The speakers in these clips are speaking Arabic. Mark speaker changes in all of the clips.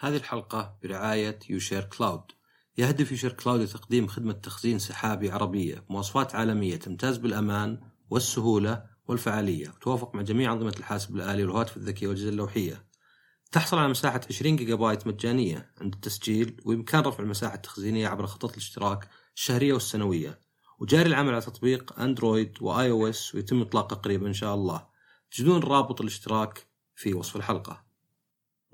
Speaker 1: هذه الحلقة برعاية UShare Cloud. يهدف UShare Cloud لتقديم خدمة تخزين سحابي عربية بمواصفات عالمية تمتاز بالأمان والسهولة والفعالية وتوافق مع جميع أنظمة الحاسب الآلي والهواتف الذكية والأجهزة اللوحية. تحصل على مساحة 20 جيجا بايت مجانية عند التسجيل وبإمكانك رفع المساحة التخزينية عبر خطط الاشتراك الشهرية والسنوية. وجاري العمل على تطبيق أندرويد و iOS ويتم إطلاقه قريبا إن شاء الله. تجدون رابط الاشتراك في وصف الحلقة.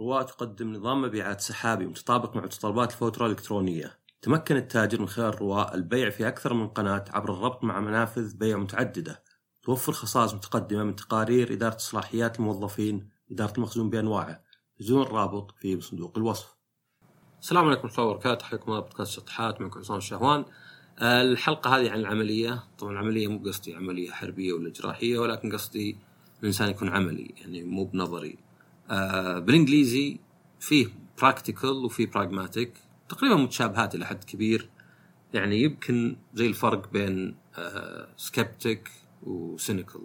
Speaker 1: رواة تقدم نظام مبيعات سحابي متطابق مع متطلبات الفوترة الإلكترونية. تمكن التاجر من خلال رواء البيع في أكثر من قناة عبر الربط مع منافذ بيع متعددة. توفر خصائص متقدمة من تقارير إدارة صلاحيات الموظفين إدارة المخزون بأنواعه. تجدون الرابط في صندوق الوصف. السلام عليكم ورحمة الله وبركاته. حياكم الله بودكاست شطحات. معكم عصام الشهوان. الحلقة هذه عن العملية. طبعا العملية مو قصدي عملية حربية ولا جراحية ولكن قصدي الإنسان يكون عملي يعني مو بنظري. آه بالإنجليزي فيه practical وفيه pragmatic تقريبا متشابهات إلى حد كبير. يعني يمكن زي الفرق بين آه skeptic و cynical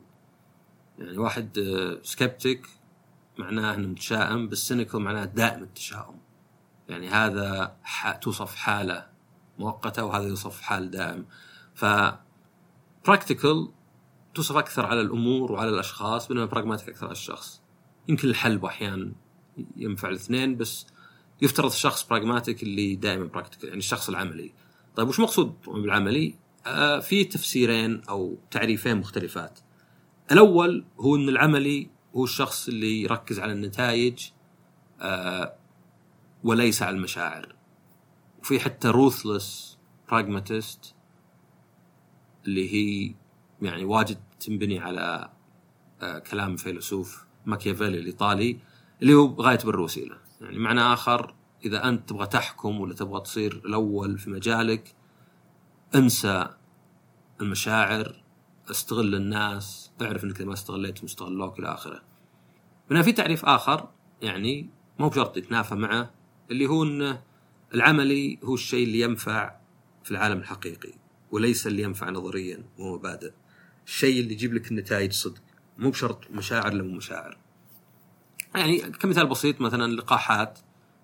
Speaker 1: يعني واحد آه skeptic معناه إنه متشائم بس cynical معناه دائم التشاؤم يعني هذا توصف حالة مؤقتة وهذا يوصف حال دائم. ف practical توصف أكثر على الأمور وعلى الأشخاص بينما pragmatic أكثر على الشخص. يمكن الحل أحيانا ينفع الاثنين بس يفترض الشخص pragmatic اللي دائما practical يعني الشخص العملي. طيب وش مقصود بالعملي؟ آه في تفسيرين أو تعريفين مختلفات. الأول هو إن العملي هو الشخص اللي يركز على النتائج آه وليس على المشاعر. وفي حتى ruthless pragmatist اللي هي يعني واجد تنبني على آه كلام فيلسوف. ماكيافيلي الإيطالي اللي هو الغاية تبرر الوسيلة يعني معنى آخر إذا أنت تبغى تحكم ولا تبغى تصير الأول في مجالك انسى المشاعر استغل الناس اعرف إنك ما استغليتهم استغلوك إلى آخره. هنا في تعريف آخر يعني مو بشرط يتنافى معه اللي هو ان العملي هو الشيء اللي ينفع في العالم الحقيقي وليس اللي ينفع نظريا ومبادئ. الشيء اللي يجيب لك النتائج صدق مو بشرط مشاعر لو مشاعر. يعني كمثال بسيط مثلا لقاحات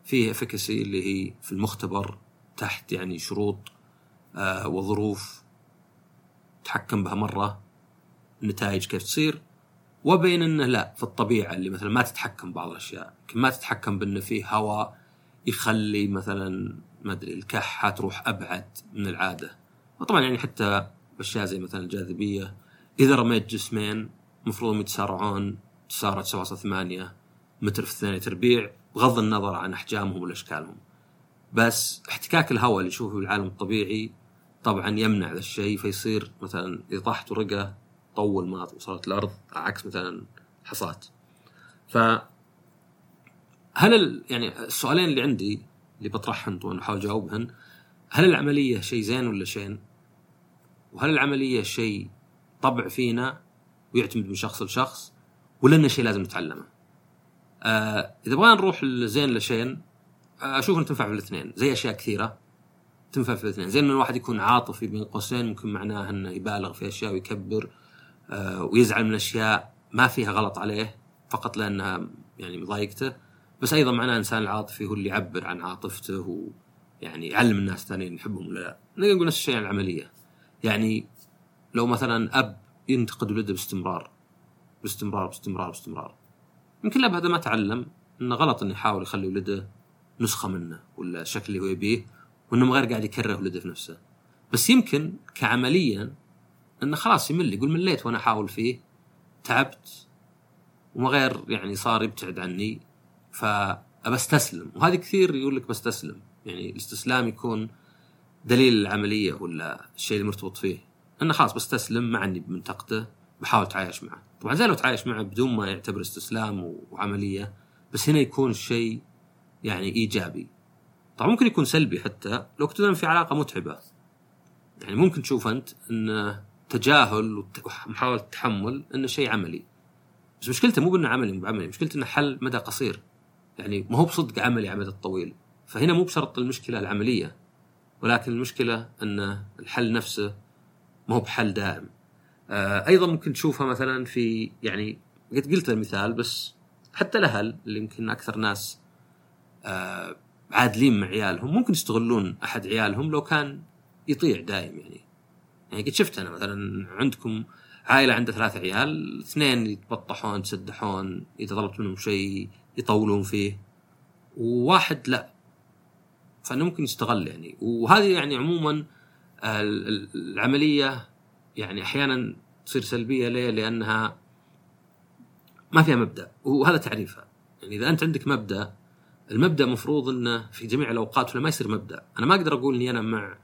Speaker 1: فيه افكسي اللي هي في المختبر تحت يعني شروط آه وظروف تحكم بها مرة النتائج كيف تصير. وبين إنه لا في الطبيعة اللي مثلا ما تتحكم بعض الأشياء. ما تتحكم بإنه فيه هواء يخلي مثلا ما أدري الكحة تروح أبعد من العادة. وطبعا يعني حتى أشياء زي مثلا الجاذبية. إذا رميت جسمين المفروض يتسارعون تسارع 7.8 متر في الثانية تربيع بغض النظر عن أحجامهم واشكالهم بس احتكاك الهواء اللي نشوفه في العالم الطبيعي طبعا يمنع ذا الشيء فيصير مثلا إذا طاحت ورقة طول ما وصلت الأرض عكس مثلا حصاة ف هل ال... يعني السؤالين اللي عندي اللي بطرحهم طبعا بحاول اجاوبهن هل العملية شيء زين ولا شين؟ وهل العملية شيء طبع فينا؟ ويعتمد من شخص لشخص ولا إنه شيء لازم نتعلمه؟ آه إذا بغينا نروح لزين لشين آه أشوف إنه تنفع في الاثنين زي أشياء كثيرة تنفع في الاثنين. زي ان الواحد يكون عاطفي بين قوسين ممكن معناه إنه يبالغ في أشياء ويكبر آه ويزعل من أشياء ما فيها غلط عليه فقط لانها يعني مضايقته. بس أيضا معناه الإنسان العاطفي هو اللي يعبر عن عاطفته ويعني يعلم الناس الثانيين يحبهم ولا لا. نقدر نقول نفس الشيء عن العملية. يعني لو مثلا أب ينتقد ولده باستمرار. باستمرار باستمرار باستمرار. يمكن الأب هذا ما تعلم إنه غلط إنه يحاول يخلي ولده نسخة منه ولا الشكل اللي هو يبيه وإنه غير قاعد يكره ولده في نفسه. بس يمكن كعمليا إنه خلاص يمل يقول مليت وأنا أحاول فيه. تعبت وما غير يعني صار يبتعد عني فأبى أستسلم. وهذه كثير يقول لك بستسلم. يعني الاستسلام يكون دليل العملية ولا الشيء اللي مرتبط فيه. انه خلاص بستسلم مع اني بمنطقته بحاول أتعايش معه. طبعا زي لو أتعايش معه بدون ما يعتبر استسلام وعملية بس هنا يكون الشيء يعني إيجابي. طبعا ممكن يكون سلبي حتى لو كنت في علاقة متعبة. يعني ممكن تشوف أنت إن تجاهل ومحاوله تحمل انه شيء عملي. بس مشكلته مو بأنه عملي مو بعملي مشكلته إنه حل مدى قصير. يعني ما هو بصدق عملي على المدى الطويل. فهنا مو بشرط المشكلة العملية ولكن المشكلة إن الحل نفسه ما هو بحل دائم. آه أيضا ممكن تشوفها مثلا في يعني قد قلت المثال بس حتى الأهل اللي يمكن أكثر ناس آه عادلين مع عيالهم ممكن يستغلون أحد عيالهم لو كان يطيع دائم يعني. يعني قد شفت أنا مثلا عندكم عائلة عندها ثلاثة عيال اثنين يتبطحون يتسدحون اذا طلبت منهم شيء يطولون فيه وواحد لا. فانه ممكن يستغل يعني. وهذه يعني عموما العملية يعني أحيانا تصير سلبية ليه؟ لأنها ما فيها مبدأ وهذا تعريفها. يعني إذا أنت عندك مبدأ المبدأ مفروض إنه في جميع الأوقات ولا ما يصير مبدأ. أنا ما أقدر أقول إني أنا مع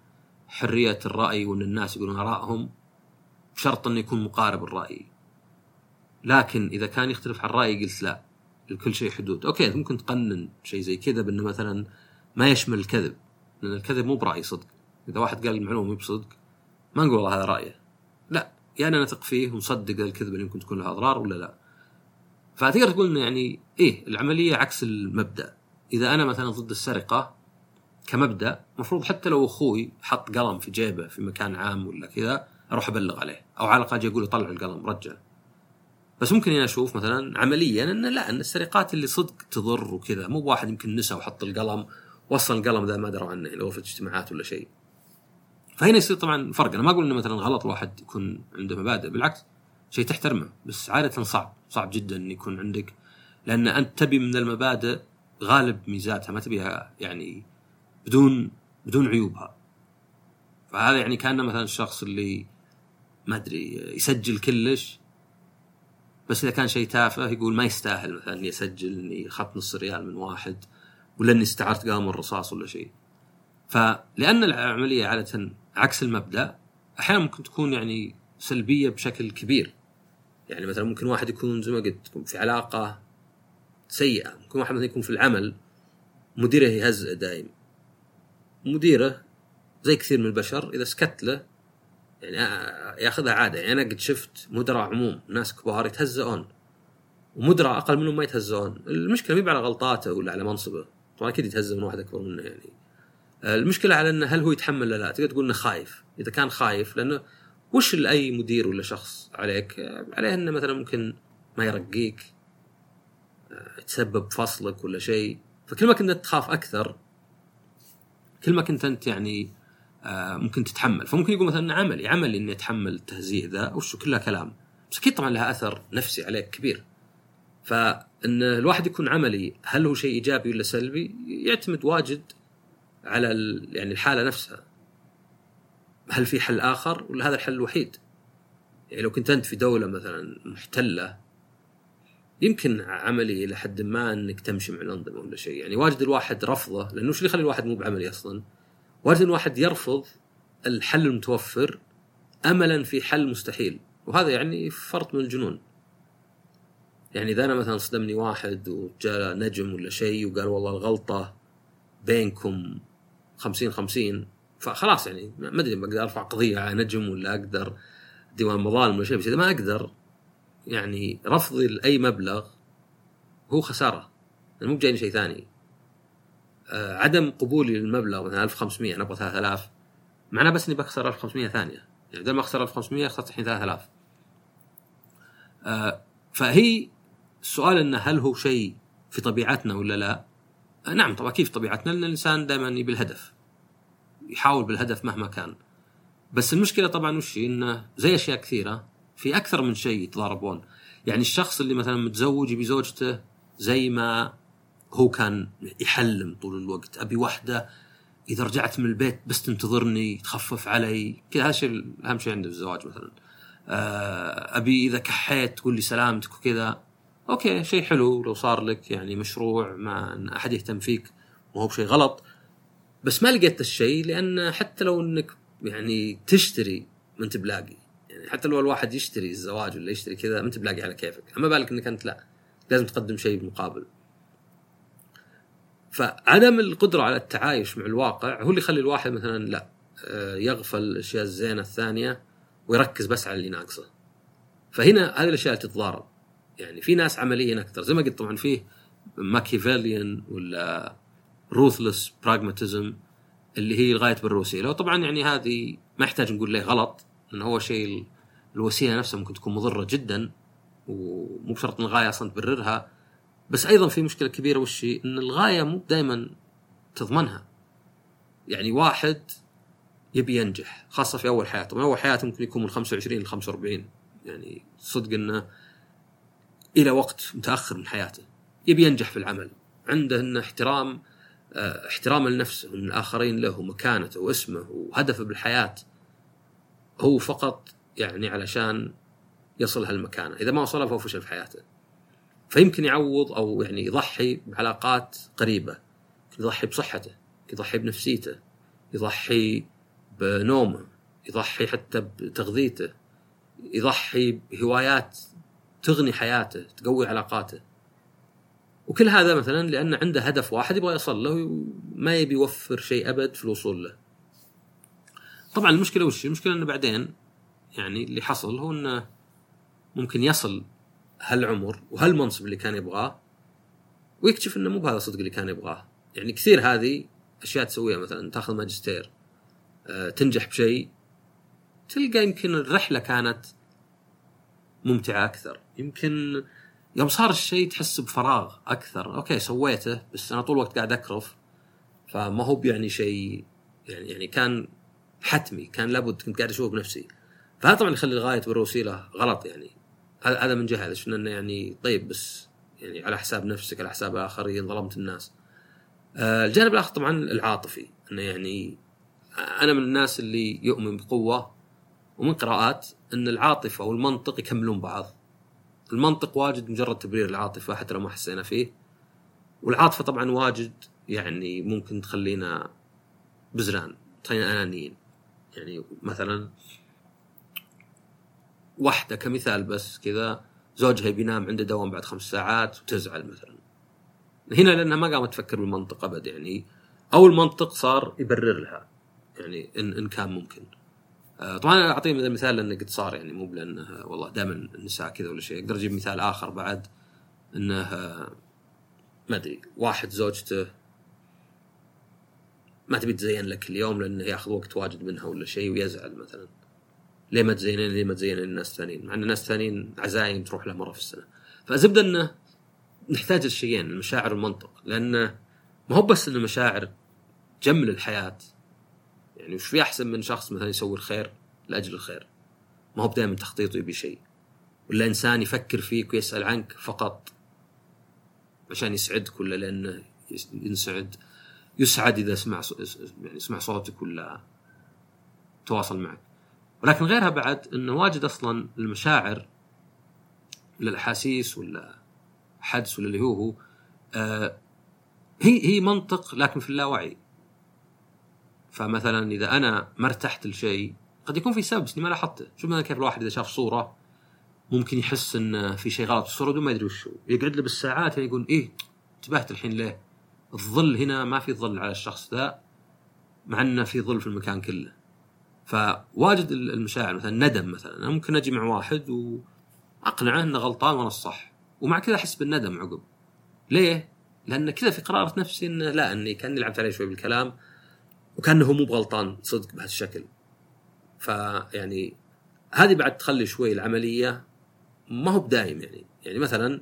Speaker 1: حرية الرأي وإن الناس يقولون آرائهم بشرط إنه يكون مقارب الرأي. لكن إذا كان يختلف عن رأيي قلت لا لكل شيء حدود. أوكي ممكن تقنن شيء زي كذا بإنه مثلا ما يشمل الكذب لأن الكذب مو برأي صدق. إذا واحد قال المعلومة مو بصدق ما نقول والله هذا رأيه. لا يا يعني نثق فيه ونصدق الكذبه اللي يمكن تكون لها أضرار ولا لا. فتقدر تقول يعني إيه العملية عكس المبدأ. إذا أنا مثلا ضد السرقة كمبدأ المفروض حتى لو أخوي حط قلم في جيبه في مكان عام ولا كذا أروح أبلغ عليه. أو على الأقل أجي أقول له طلع القلم رجع. بس ممكن أنا أشوف مثلا عمليا انه لا إن السرقات اللي صدق تضر وكذا مو بواحد يمكن نسى وحط القلم وصل القلم ذا ما دروا عنه يعني غرفه اجتماعات ولا شيء. فهنا يصير طبعا فرق. أنا ما أقول إنه مثلا غلط الواحد يكون عنده مبادئ بالعكس شيء تحترمه. بس عادة صعب صعب جدا إن يكون عندك لأن أنت تبي من المبادئ غالب ميزاتها ما تبيها يعني بدون بدون عيوبها. فهذا يعني كان مثلا الشخص اللي ما أدري يسجل كلش بس إذا كان شيء تافه يقول ما يستاهل مثلا إني أسجل إني اخذت نص ريال من واحد ولا اني استعرت قلم الرصاص ولا شيء. فلأن العملية عادة عكس المبدأ أحيانا ممكن تكون يعني سلبية بشكل كبير. يعني مثلا ممكن واحد يكون زي ما قلت في علاقة سيئة ممكن واحد مثلا يكون في العمل مديره يهزئه دايم. مديره زي كثير من البشر إذا سكت له يعني ياخذها عادة. يعني أنا قد شفت مدراء عموم ناس كبار يتهزئون ومدراء أقل منهم ما يتهزئون المشكلة ما على غلطاته ولا على منصبه. طبعا أكيد يتهزأ من واحد أكبر منه يعني. المشكلة على إنه هل هو يتحمل ولا لا؟ تقدر تقول إنه خايف. إذا كان خايف لأنه وش لأي مدير ولا شخص عليك؟ عليه إنه مثلا ممكن ما يرقيك يتسبب فصلك ولا شيء. فكل ما كنت تخاف أكثر كل ما كنت أنت يعني آه، ممكن تتحمل. فممكن يقول مثلا عملي عملي إني أتحمل التهزيء ذا وش كلها كلام. بس أكيد طبعا لها أثر نفسي عليك كبير. فإن الواحد يكون عملي هل هو شيء إيجابي ولا سلبي؟ يعتمد واجد على يعني الحالة نفسها. هل في حل آخر؟ ولا هذا الحل الوحيد؟ يعني لو كنت أنت في دولة مثلا محتلة يمكن عملي إلى حد ما إنك تمشي مع الانظمه ولا شيء. يعني واجد الواحد رفضه لأنه وش اللي يخلي الواحد مو بعملي أصلا؟ واجد الواحد يرفض الحل المتوفر املا في حل مستحيل. وهذا يعني فرط من الجنون. يعني إذا أنا مثلا صدمني واحد وجاء نجم ولا شيء وقال والله الغلطة بينكم 50 50 فخلاص يعني ما أدري بقدر أرفع قضية على نجم ولا أقدر ديوان مظالم ولا شيء بس إذا ما أقدر يعني رفضي لأي مبلغ هو خسارة يعني مو جايني شيء ثاني آه عدم قبولي للمبلغ مثلا 1500 أنا أبغى 3000 معناه بس إني بخسر 1500 ثانية يعني بدل ما أخسر 1500 خسرت الحين 3000 آه فهي السؤال إنه هل هو شيء في طبيعتنا ولا لا؟ آه نعم طبعا كيف طبيعتنا؟ لأن الإنسان دائما يبي الهدف يحاول بالهدف مهما كان. بس المشكلة طبعا وش إنه زي أشياء كثيرة في أكثر من شيء يتضاربون. يعني الشخص اللي مثلا متزوج يبي زوجته زي ما هو كان يحلم طول الوقت. أبي واحدة إذا رجعت من البيت بس تنتظرني تخفف علي. كذا هذا الشيء أهم شيء عنده في الزواج مثلا. آه، أبي إذا كحيت تقول لي سلامتك وكذا. أوكي شيء حلو لو صار لك يعني مشروع ما أحد يهتم فيك وهو بشيء غلط. بس ما لقيت الشيء لأن حتى لو إنك يعني تشتري ما أنت بلاقي. يعني حتى لو الواحد يشتري الزواج ولا يشتري كذا ما أنت بلاقي على كيفك. أما بالك إنك أنت لا لازم تقدم شيء بالمقابل فعدم القدرة على التعايش مع الواقع هو اللي يخلي الواحد مثلا لا آه، يغفل الأشياء الزينة الثانية ويركز بس على اللي ناقصه. فهنا هذه الأشياء تتضارب. يعني في ناس عمليا أكثر. زي ما قلت طبعا فيه ماكيفيليان ولا روثلس براغماتيزم اللي هي الغاية بالروسية. لو طبعا يعني هذه ما يحتاج نقول ليه غلط لأنه هو شيء الوسيلة نفسها ممكن تكون مضرة جدا ومو بشرط إن الغاية أصلا تبررها. بس أيضا في مشكلة كبيرة وش؟ إن الغاية مو دائما تضمنها. يعني واحد يبي ينجح خاصة في أول حياته. من أول حياته ممكن يكون من 25 ل 45 يعني صدق إنه إلى وقت متأخر من حياته. يبي ينجح في العمل. عنده إنه احترام آه احترام لنفسه ومن الآخرين له ومكانته واسمه وهدفه بالحياة. هو فقط يعني علشان يصل هالمكانة. إذا ما وصلها فهو فشل في حياته. فيمكن يعوض أو يعني يضحي بعلاقات قريبة. يضحي بصحته يضحي بنفسيته يضحي بنومه يضحي حتى بتغذيته يضحي بهوايات تغني حياته تقوي علاقاته. وكل هذا مثلا لأن عنده هدف واحد يبغى يصل له ما يبي يوفر شيء أبد في الوصول له. طبعا المشكلة وش المشكلة أنه بعدين يعني اللي حصل هو أنه ممكن يصل هالعمر وهالمنصب اللي كان يبغاه ويكتشف إنه مو بهذا الصدق اللي كان يبغاه. يعني كثير هذه أشياء تسويها مثلا تأخذ ماجستير أه تنجح بشيء تلقى يمكن الرحلة كانت ممتعة أكثر. يمكن يوم صار الشيء تحس بفراغ أكثر. أوكي سويته بس أنا طول الوقت قاعد أكرف فما هو يعني شيء يعني يعني كان حتمي كان لابد كنت قاعد اشوفه بنفسي. فهذا طبعا يخلي الغاية والوسيله غلط يعني. هذا من جهة شفنا انه يعني طيب بس يعني على حساب نفسك على حساب الاخرين ظلمت الناس. آه الجانب الآخر طبعا العاطفي. إنه يعني أنا من الناس اللي يؤمن بقوة ومن قراءات إن العاطفة والمنطق يكملون بعض. المنطق واجد مجرد تبرير العاطفة حتى لو ما حسينا فيه. والعاطفة طبعا واجد يعني ممكن تخلينا بزران تخلينا أنانيين. يعني مثلا واحدة كمثال بس كذا زوجها بينام عنده دوام بعد خمس ساعات وتزعل مثلا هنا لأنها ما قامت تفكر بالمنطق أبد يعني أو المنطق صار يبرر لها يعني إن إن كان ممكن طبعا أنا اعطيه مثال لأنه قد صار يعني مو بلانه والله دائما النساء كذا ولا شيء. أقدر أجيب مثال آخر بعد انه ما أدري واحد زوجته ما تبي تزين لك اليوم لأنه يأخذ وقت واجد منها ولا شيء ويزعل مثلا. ليه ما تزينين؟ ليه ما تزينين الناس الثانيين مع إن الناس الثانيين عزايم تروح له مرة في السنة. فزبدة إنه نحتاج الشيئين المشاعر والمنطق. لأنه ما هو بس انه مشاعر جمل الحياة يعني وش في احسن من شخص مثلا يسوي الخير لأجل الخير؟ ما هو دائما تخطيطه يبي شيء. ولا إنسان يفكر فيك ويسأل عنك فقط. عشان يسعدك ولا لأنه ينسعد؟ يسعد إذا سمع يعني سمع صوتك ولا تواصل معك. ولكن غيرها بعد إنه واجد أصلا المشاعر ولا الاحاسيس ولا حدس ولا اللي هو هو آه هي هي منطق لكن في اللاوعي. فمثلا إذا أنا ما ارتحت لشيء قد يكون في سبب بس ما لاحظته. شوف مثلا كيف الواحد إذا شاف صورة ممكن يحس إن في شيء غلط في الصورة بدون ما يدري وش هو. يقعد له بالساعات يقول إيه انتبهت الحين ليه؟ الظل هنا ما في ظل على الشخص ذا مع إنه في ظل في المكان كله. فواجد المشاعر مثلا ندم مثلا. أنا ممكن أجي مع واحد وأقنعه إنه غلطان وأنا الصح. ومع كذا أحس بالندم عقب. ليه؟ لأن كذا في قرارة نفسي إنه لا إني كأني لعبت عليه شوي بالكلام. وكأنه مو بغلطان صدق بهالشكل. فيعني هذه بعد تخلي شوي العملية ما هو بدايم يعني. يعني مثلا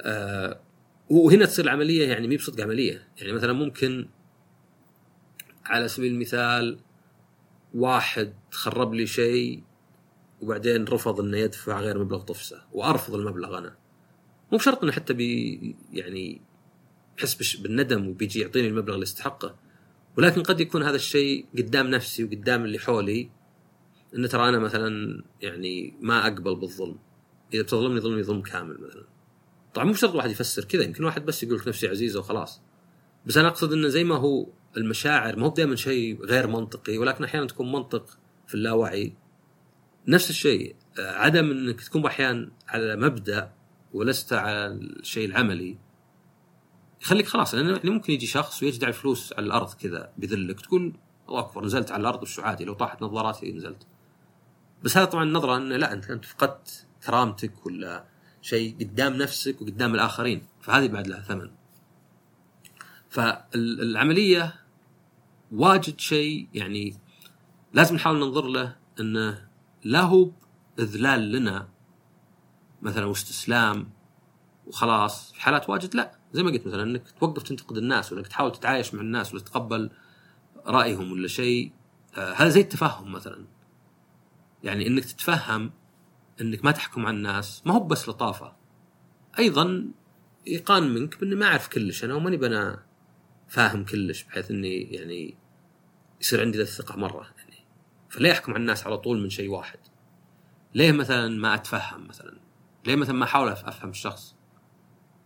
Speaker 1: آه وهنا تصير العملية يعني مي بصدق عملية. يعني مثلا ممكن على سبيل المثال واحد خرب لي شيء وبعدين رفض إنه يدفع غير مبلغ طفسه وأرفض المبلغ أنا. مو بشرط إنه حتى بي يعني يحس بالندم وبيجي يعطيني المبلغ اللي يستحقه. ولكن قد يكون هذا الشيء قدام نفسي وقدام اللي حولي انه ترى أنا مثلا يعني ما أقبل بالظلم. إذا بتظلمني ظلمني ظلم كامل مثلا. طبعا مو شرط واحد يفسر كذا يمكن واحد بس يقول نفسي عزيزه وخلاص. بس أنا أقصد إنه زي ما هو المشاعر ما هو دائما شيء غير منطقي ولكن أحيانا تكون منطق في اللاوعي. نفس الشيء عدم إنك تكون أحيانا على مبدأ ولست على الشيء العملي. يخليك خلاص لأنه ممكن يجي شخص ويجدع الفلوس على الأرض كذا بذلك تقول الله أكبر نزلت على الأرض وش عادي لو طاحت نظاراتي نزلت. بس هذا طبعا النظره انه لا أنت أنت فقدت كرامتك ولا شيء قدام نفسك وقدام الآخرين فهذه بعد لها ثمن. فالعملية واجد شيء يعني لازم نحاول ننظر له انه لا هو اذلال لنا مثلا واستسلام وخلاص في حالات واجد لا. زي ما قلت مثلا إنك توقف تنتقد الناس وإنك تحاول تتعايش مع الناس ولا تتقبل رأيهم ولا شيء آه هذا زي التفهم مثلا يعني إنك تتفهم إنك ما تحكم على الناس ما هو بس لطافة أيضا يقان منك بإني ما أعرف كلش أنا وماني بنا فاهم كلش بحيث إني يعني يصير عندي ذا الثقة مرة يعني فليه أحكم على الناس على طول من شيء واحد؟ ليه مثلا ما أتفهم مثلا؟ ليه مثلا ما أحاول أفهم الشخص؟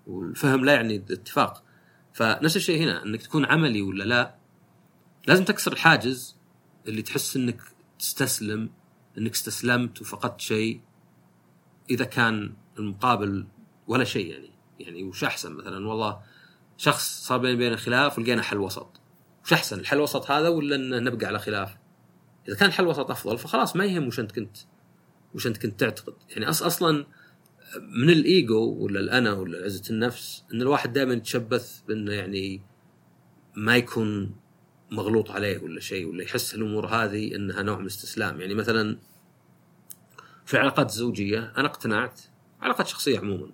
Speaker 1: والفهم لا يعني اتفاق. فنفس الشيء هنا إنك تكون عملي ولا لا لازم تكسر الحاجز اللي تحس إنك تستسلم إنك استسلمت وفقدت شيء إذا كان المقابل ولا شيء يعني. يعني وش أحسن مثلا؟ والله شخص صار بيني وبينه خلاف ولقينا حل وسط. وش أحسن الحل الوسط هذا ولا إن نبقى على خلاف؟ إذا كان الحل الوسط أفضل فخلاص ما يهم وش أنت كنت وش أنت كنت تعتقد. يعني أصلا من الإيجو ولا الأنا ولا عزة النفس إن الواحد دائما يتشبث بإنه يعني ما يكون مغلوط عليه ولا شيء ولا يحس الأمور هذه إنها نوع من الاستسلام. يعني مثلا في العلاقات الزوجيه أنا اقتنعت علاقات شخصية عموما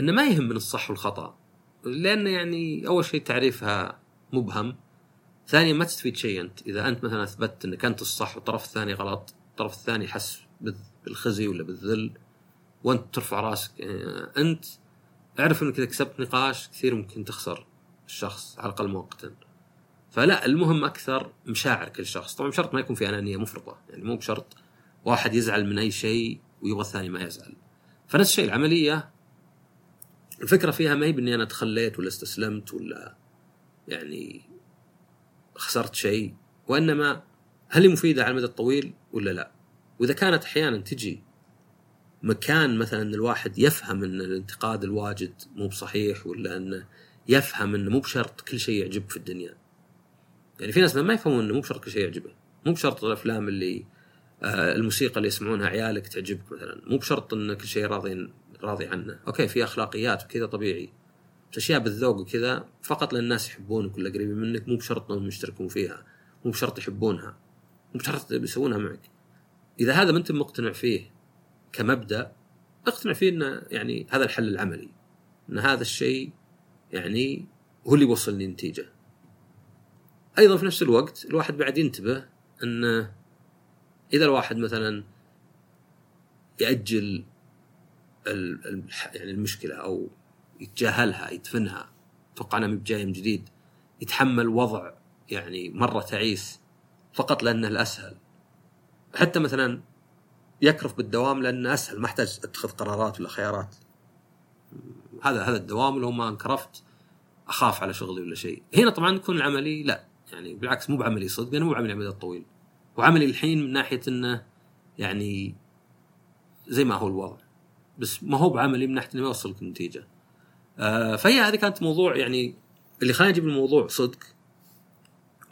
Speaker 1: إنه ما يهم من الصح والخطأ لأن يعني أول شيء تعريفها مبهم ثانيا ما تستفيد شيء أنت. إذا أنت مثلا أثبتت إنك أنت الصح والطرف الثاني غلط الطرف الثاني حس بالخزي ولا بالذل وانت ترفع راسك. يعني انت اعرف انك اذا كسبت نقاش كثير ممكن تخسر الشخص على الأقل مؤقتا. فلا المهم أكثر مشاعر كل شخص. طبعا بشرط ما يكون في أنانية مفرطة. يعني مو بشرط واحد يزعل من أي شيء ويبغى الثاني ما يزعل. فنفس الشيء العملية. الفكرة فيها ما هي بإني أنا تخليت ولا استسلمت ولا يعني خسرت شيء وإنما هل هي مفيدة على المدى الطويل ولا لا؟ وإذا كانت أحيانا تجي مكان مثلا الواحد يفهم إن الانتقاد الواجد مو بصحيح ولا انه يفهم إنه مو بشرط كل شيء يعجبك في الدنيا. يعني في ناس ما يفهمون إنه مو بشرط كل شيء يعجبه، مو بشرط الأفلام اللي آه الموسيقى اللي يسمعونها عيالك تعجبك مثلا، مو بشرط إن كل شيء راضي راضي عنه، أوكي في أخلاقيات وكذا طبيعي. بس أشياء بالذوق وكذا فقط لأن الناس يحبونك ولا قريبين منك مو بشرط إنهم يشتركون فيها، مو بشرط يحبونها، مو بشرط بيسوونها معك. إذا هذا ما أنت مقتنع فيه كمبدأ أقتنع فيه انه يعني هذا الحل العملي إن هذا الشيء يعني هو اللي يوصلني نتيجة. أيضا في نفس الوقت الواحد بعد ينتبه إن إذا الواحد مثلا يأجل يعني المشكلة أو يتجاهلها يدفنها أتوقع إنه بجاي من جديد يتحمل وضع يعني مرة تعيس فقط لأنه الأسهل. حتى مثلا يكرف بالدوام لأنه أسهل. ما أحتاج أتخذ قرارات ولا خيارات. هذا هذا الدوام. لو ما انكرفت أخاف على شغلي ولا شيء. هنا طبعا يكون العملي لا. يعني بالعكس مو بعملي صدق أنا مو بعملي المدى الطويل. وعملي الحين من ناحية إنه يعني زي ما هو الوضع. بس ما هو بعملي من ناحية إنه ما يوصلك النتيجة. آه فهي هذه كانت موضوع يعني اللي خلاني أجيب الموضوع صدق.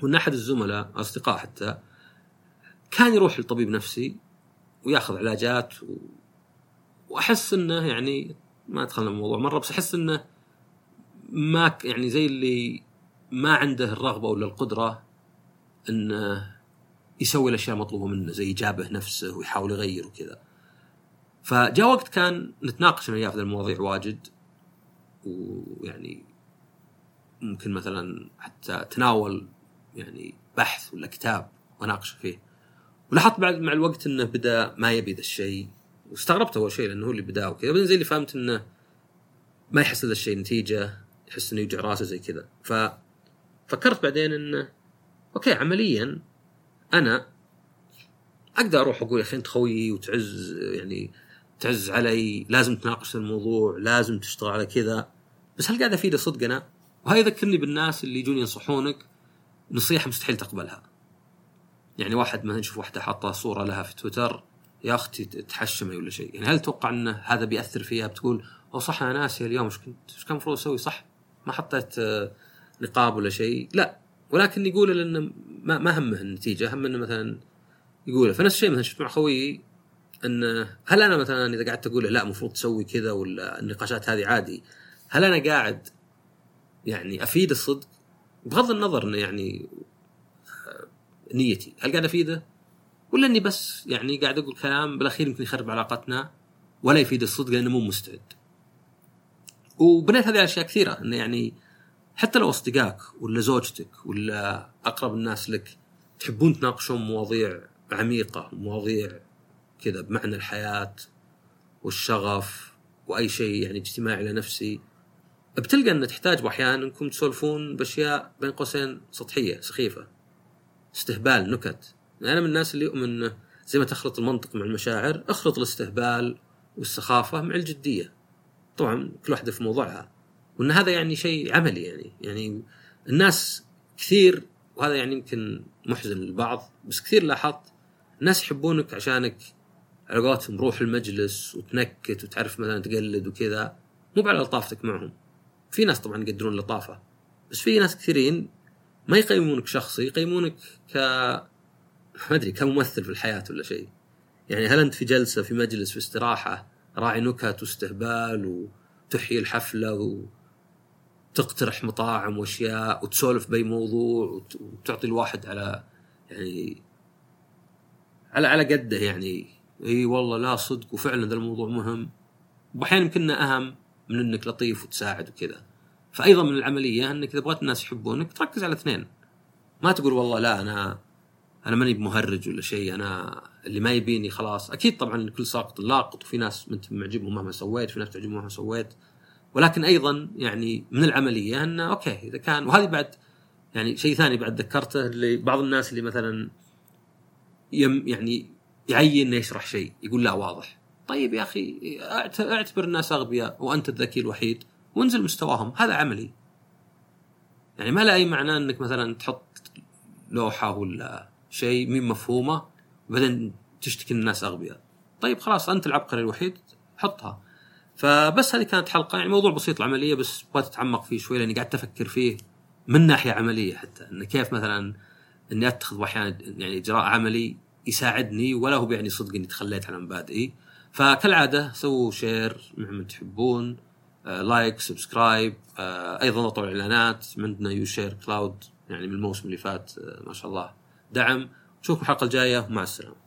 Speaker 1: وان احد الزملاء أصدقاء حتى كان يروح لطبيب نفسي وياخذ علاجات و... وأحس إنه يعني ما دخلنا الموضوع مرة بس أحس إنه ما يعني زي اللي ما عنده الرغبة ولا القدرة إنه يسوي الأشياء المطلوبة منه زي يجابه نفسه ويحاول يغير وكذا. فجاء وقت كان نتناقش أنا وياه في المواضيع واجد ويعني ممكن مثلا حتى تناول يعني بحث ولا كتاب واناقشه فيه. ولاحظت بعد مع الوقت إنه بدأ ما يبي ذا الشيء. واستغربت أول شيء لأنه هو اللي بدأ وكذا. بعدين زي اللي فهمت إنه ما يحس هذا الشيء نتيجة يحس إنه يوجع راسه زي كذا. ف فكرت بعدين إنه okay عمليا أنا أقدر أروح أقول يا أخي أنت خويي وتعز يعني تعز علي لازم تناقش الموضوع لازم تشتغل على كذا. بس هل قاعد أفيده صدق أنا؟ وهذا يذكرني بالناس اللي يجون ينصحونك نصيحة مستحيل تقبلها. يعني واحد مثلا نشوف واحدة حاطة صورة لها في تويتر يا أختي تحشمي ولا شيء. يعني هل تتوقع إن هذا بيأثر فيها؟ بتقول أو صح أنا ناسي اليوم إيش كنت إيش كان المفروض أسوي صح؟ ما حطيت آه، نقاب ولا شيء. لا ولكن يقول لأنه ما, ما همه النتيجة هم إنه مثلا يقول فنفس الشيء مثلا شفت مع خويي إن هل أنا مثلا إذا قعدت أقول لا المفروض تسوي كذا ولا النقاشات هذه عادي هل أنا قاعد يعني أفيد الصدق؟ بغض النظر إنه يعني نيتي. هل قاعد أفيده؟ ولا إني بس يعني قاعد أقول كلام بالأخير يمكن يخرب علاقتنا ولا يفيد الصدق لأنه مو مستعد. وبنيت هذه الاشياء كثيرة إنه يعني حتى لو أصدقائك ولا زوجتك ولا أقرب الناس لك تحبون تناقشون مواضيع عميقة مواضيع كذا بمعنى الحياة والشغف وأي شيء يعني اجتماعي لنفسي بتلقى ان تحتاج أحيانا إنكم تسولفون بأشياء بين قوسين سطحية سخيفة. استهبال نكت أنا من الناس اللي يؤمن زي ما تخلط المنطق مع المشاعر أخلط الاستهبال والسخافة مع الجدية. طبعا كل واحدة في موضوعها. وإن هذا يعني شيء عملي يعني. يعني الناس كثير وهذا يعني يمكن محزن للبعض بس كثير لاحظت الناس يحبونك عشانك على قولتهم روح المجلس وتنكت وتعرف مثلا تقلد وكذا. مو على لطافتك معهم. في ناس طبعا يقدرون اللطافه بس في ناس كثيرين ما يقيمونك شخصي يقيمونك ك ما أدري كممثل في الحياة ولا شيء. يعني هل أنت في جلسة في مجلس في استراحة راعي نكت واستهبال وتحيي الحفلة وتقترح مطاعم وأشياء وتسولف بأي موضوع وتعطي الواحد على يعني على على قده يعني. إي والله لا صدق وفعلا ذا الموضوع مهم. واحيانا يمكن أهم من إنك لطيف وتساعد وكذا. فايضا من العملية أنك إذا بغيت الناس يحبونك تركز على اثنين. ما تقول والله لا أنا أنا ماني بمهرج ولا شيء أنا اللي ما يبيني خلاص. أكيد طبعا كل ساقط له لاقط وفي ناس أنت ما تعجبهم مهما سويت في ناس تعجبهم مهما سويت. ولكن أيضا يعني من العملية انه okay إذا كان وهذه بعد يعني شيء ثاني بعد ذكرته اللي بعض الناس اللي مثلا يم يعني يعين إنه يشرح شيء يقول لا واضح. طيب يا أخي أعتبر الناس أغبياء وأنت الذكي الوحيد. وانزل مستواهم. هذا عملي. يعني ما له أي معنى إنك مثلا تحط لوحة ولا شيء مين مفهومة وبعدين تشتكي الناس أغبياء. طيب خلاص أنت العبقري الوحيد حطها. فبس هذه كانت حلقة. يعني موضوع بسيط العملية بس بغيت أتعمق فيه شوي لأني قاعد أفكر فيه من ناحية عملية حتى. انه كيف مثلا إني أتخذ أحيانا يعني إجراء عملي يساعدني ولا هو بيعني صدق إني تخليت عن مبادئي. فكالعادة سووا share مع من تحبون. like subscribe آه أيضا اضغطوا الاعلانات عندنا UShare Cloud يعني من الموسم اللي فات آه ما شاء الله. دعم. نشوفكم الحلقة الجاية. ومع السلامة.